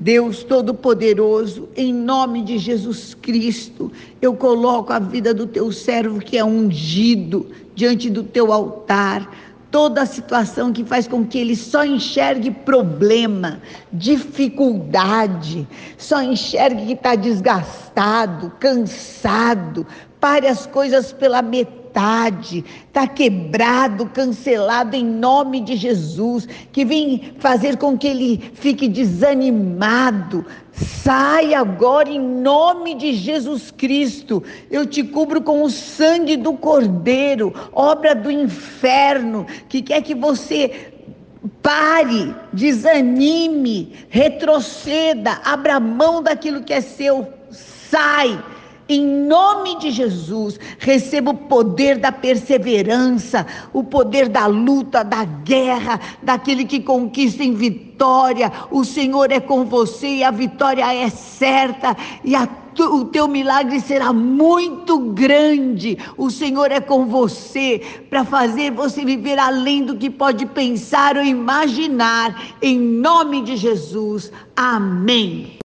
Deus Todo-Poderoso, em nome de Jesus Cristo, eu coloco a vida do teu servo que é ungido diante do teu altar. Toda a situação que faz com que ele só enxergue problema, dificuldade, só enxergue que está desgastado, cansado, pare as coisas pela metade está quebrado, cancelado em nome de Jesus, que vem fazer com que ele fique desanimado. Sai agora em nome de Jesus Cristo. Eu te cubro com o sangue do Cordeiro, obra do inferno, que quer que você pare, desanime, retroceda, abra mão daquilo que é seu. Sai em nome de Jesus, receba o poder da perseverança, o poder da luta, da guerra, daquele que conquista em vitória. O Senhor é com você e a vitória é certa e a o teu milagre será muito grande. O Senhor é com você para fazer você viver além do que pode pensar ou imaginar. Em nome de Jesus. Amém.